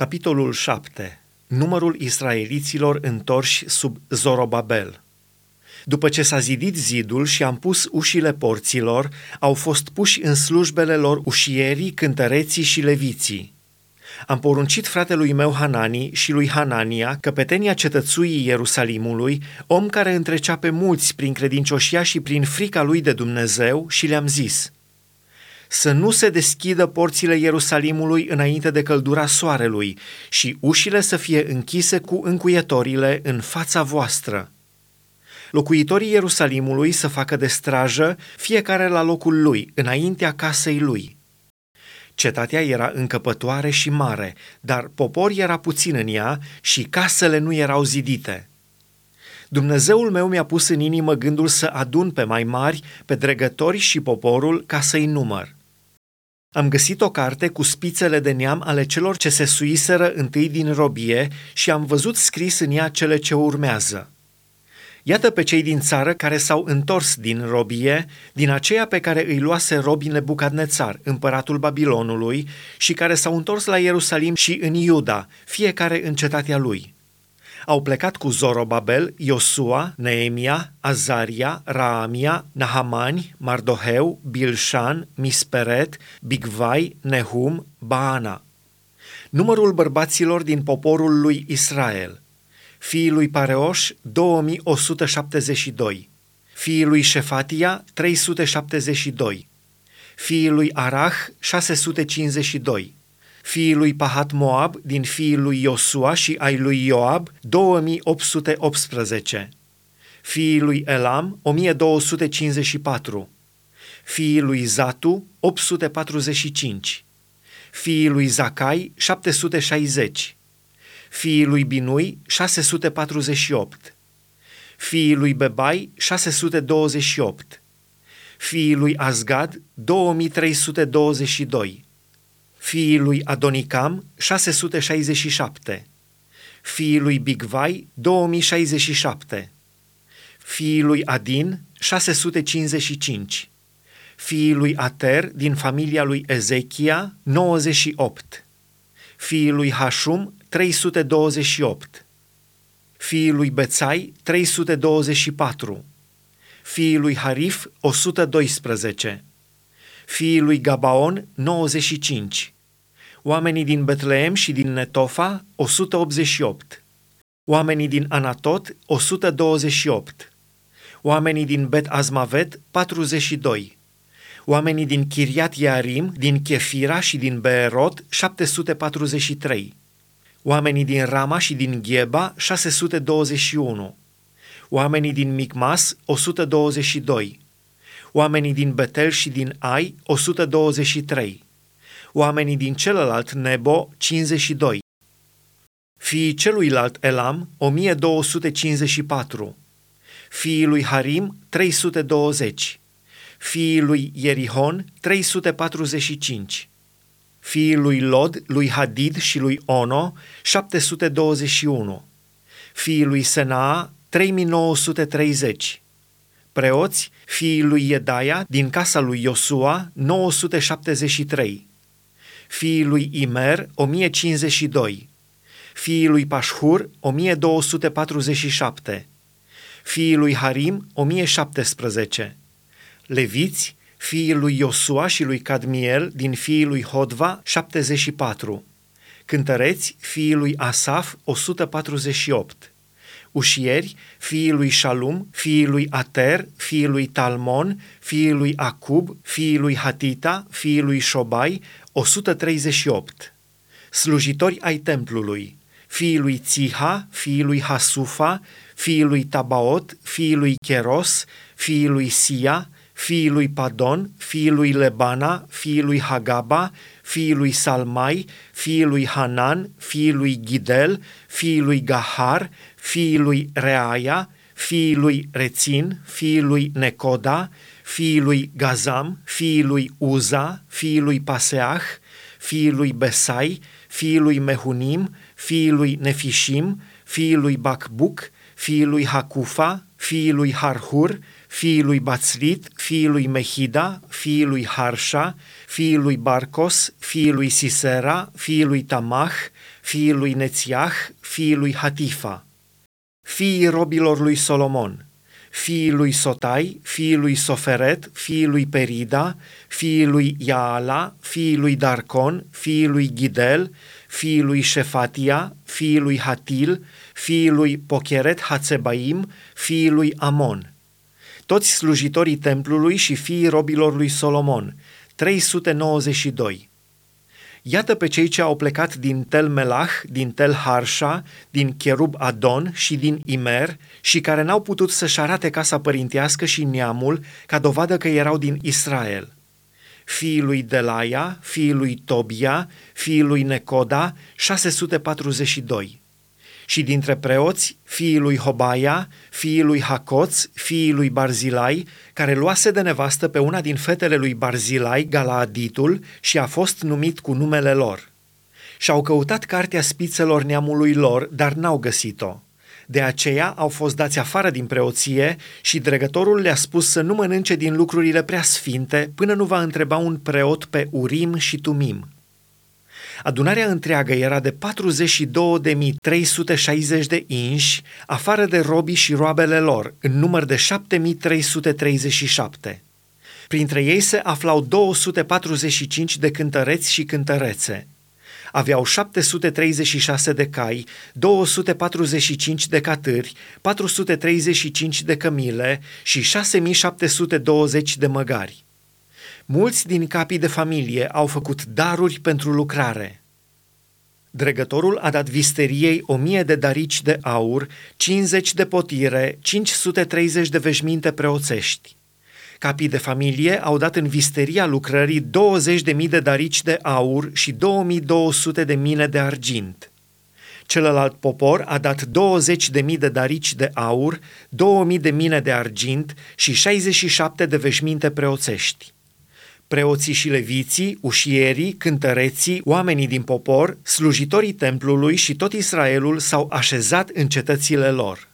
Capitolul 7. Numărul israeliților întorși sub Zorobabel. După ce s-a zidit zidul și am pus ușile porților, au fost puși în slujbele lor ușierii, cântăreții și leviții. Am poruncit fratelui meu Hanani și lui Hanania, căpetenia cetățuii Ierusalimului, om care întrecea pe mulți prin credincioșia și prin frica lui de Dumnezeu, și le-am zis – să nu se deschidă porțile Ierusalimului înainte de căldura soarelui și ușile să fie închise cu încuietorile în fața voastră. Locuitorii Ierusalimului să facă de strajă, fiecare la locul lui, înaintea casei lui. Cetatea era încăpătoare și mare, dar popor era puțin în ea și casele nu erau zidite. Dumnezeul meu mi-a pus în inimă gândul să adun pe mai mari, pe dregători și poporul ca să-i număr. Am găsit o carte cu spițele de neam ale celor ce se suiseră întâi din robie și am văzut scris în ea cele ce urmează. Iată pe cei din țară care s-au întors din robie, din aceea pe care îi luase robi Nebucadnețar, împăratul Babilonului, și care s-au întors la Ierusalim și în Iuda, fiecare în cetatea lui au plecat cu Zorobabel, Iosua, Neemia, Azaria, Raamia, Nahamani, Mardoheu, Bilshan, Misperet, Bigvai, Nehum, Baana. Numărul bărbaților din poporul lui Israel. Fiii lui Pareoș, 2172. Fiii lui Șefatia, 372. Fiii lui Arah, 652 fiii lui Pahat Moab, din fiii lui Iosua și ai lui Ioab, 2818. Fiii lui Elam, 1254. Fiii lui Zatu, 845. Fiii lui Zacai, 760. Fiii lui Binui, 648. Fiii lui Bebai, 628. Fiii lui Azgad, 2322 fiii lui Adonicam 667, fiii lui Bigvai 2067, fiii lui Adin 655, fiii lui Ater din familia lui Ezechia 98, fiii lui Hashum 328, fiii lui Bețai 324, fiii lui Harif 112, fiii lui Gabaon 95, oamenii din Betleem și din Netofa 188, oamenii din Anatot 128, oamenii din Bet Azmavet 42, oamenii din Chiriat Iarim, din Chefira și din Beerot 743, oamenii din Rama și din Gheba 621, oamenii din Micmas 122, oamenii din Betel și din Ai 123, oamenii din celălalt Nebo 52, fiii celuilalt Elam 1254, fiii lui Harim 320, fiii lui Ierihon 345, fiii lui Lod, lui Hadid și lui Ono 721, fiii lui Senaa 3930, preoți, fiii lui Iedaia, din casa lui Iosua, 973, fiii lui Imer, 1052, fiii lui Pașhur, 1247, fiii lui Harim, 1017, leviți, fiii lui Iosua și lui Cadmiel, din fiii lui Hodva, 74, cântăreți, fiii lui Asaf, 148, ușieri, fiii lui Shalum, fiii lui Ater, fiii lui Talmon, fiii lui Acub, fiii lui Hatita, fiii lui Shobai, 138. Slujitori ai templului, fiii lui Țiha, fiii lui Hasufa, fiii lui Tabaot, fiii lui Cheros, fiii lui Sia, fiii lui Padon, fiii lui Lebana, fiii lui Hagaba, fiii lui Salmai, fiii lui Hanan, fiii lui Gidel, fiii lui Gahar, fiii lui Reaia, fiii lui Rețin, fiii lui Necoda, fiii lui Gazam, fiii lui Uza, fiii lui Paseah, fiii lui Besai, fiii lui Mehunim, fiii lui Nefishim, fiii lui Bacbuc, fiii lui Hacufa, fiii lui Harhur, fiii lui Bațlit, fiii lui Mehida, fiii lui Harsha, fiii lui Barcos, fiii lui Sisera, fiii lui Tamah, fiii lui Nețiah, fiii lui Hatifa. Fiii robilor lui Solomon – fiii lui Sotai, fiii lui Soferet, fiii lui Perida, fiii lui Iaala, fiii lui Darcon, fiii lui Ghidel, fiii lui Șefatia, fiii lui Hatil, fiii lui Pocheret Hatzebaim, fiii lui Amon. Toți slujitorii templului și fiii robilor lui Solomon, 392. Iată pe cei ce au plecat din Tel Melah, din Tel Harsha, din Cherub Adon și din Imer și care n-au putut să-și arate casa părintească și neamul ca dovadă că erau din Israel. Fiii lui Delaia, fiii lui Tobia, fiii lui Necoda, 642 și dintre preoți, fiii lui Hobaia, fiii lui Hacoț, fiii lui Barzilai, care luase de nevastă pe una din fetele lui Barzilai, Galaaditul, și a fost numit cu numele lor. Și-au căutat cartea spițelor neamului lor, dar n-au găsit-o. De aceea au fost dați afară din preoție și dregătorul le-a spus să nu mănânce din lucrurile prea sfinte până nu va întreba un preot pe Urim și Tumim. Adunarea întreagă era de 42.360 de inși, afară de robii și roabele lor, în număr de 7.337. Printre ei se aflau 245 de cântăreți și cântărețe. Aveau 736 de cai, 245 de catâri, 435 de cămile și 6720 de măgari. Mulți din capii de familie au făcut daruri pentru lucrare. Dregătorul a dat visteriei o mie de darici de aur, 50 de potire, 530 de veșminte preoțești. Capii de familie au dat în visteria lucrării 20.000 de darici de aur și 2200 de mine de argint. Celălalt popor a dat 20.000 de darici de aur, 2.000 de mine de argint și 67 de veșminte preoțești preoții și leviții, ușierii, cântăreții, oamenii din popor, slujitorii templului și tot Israelul s-au așezat în cetățile lor.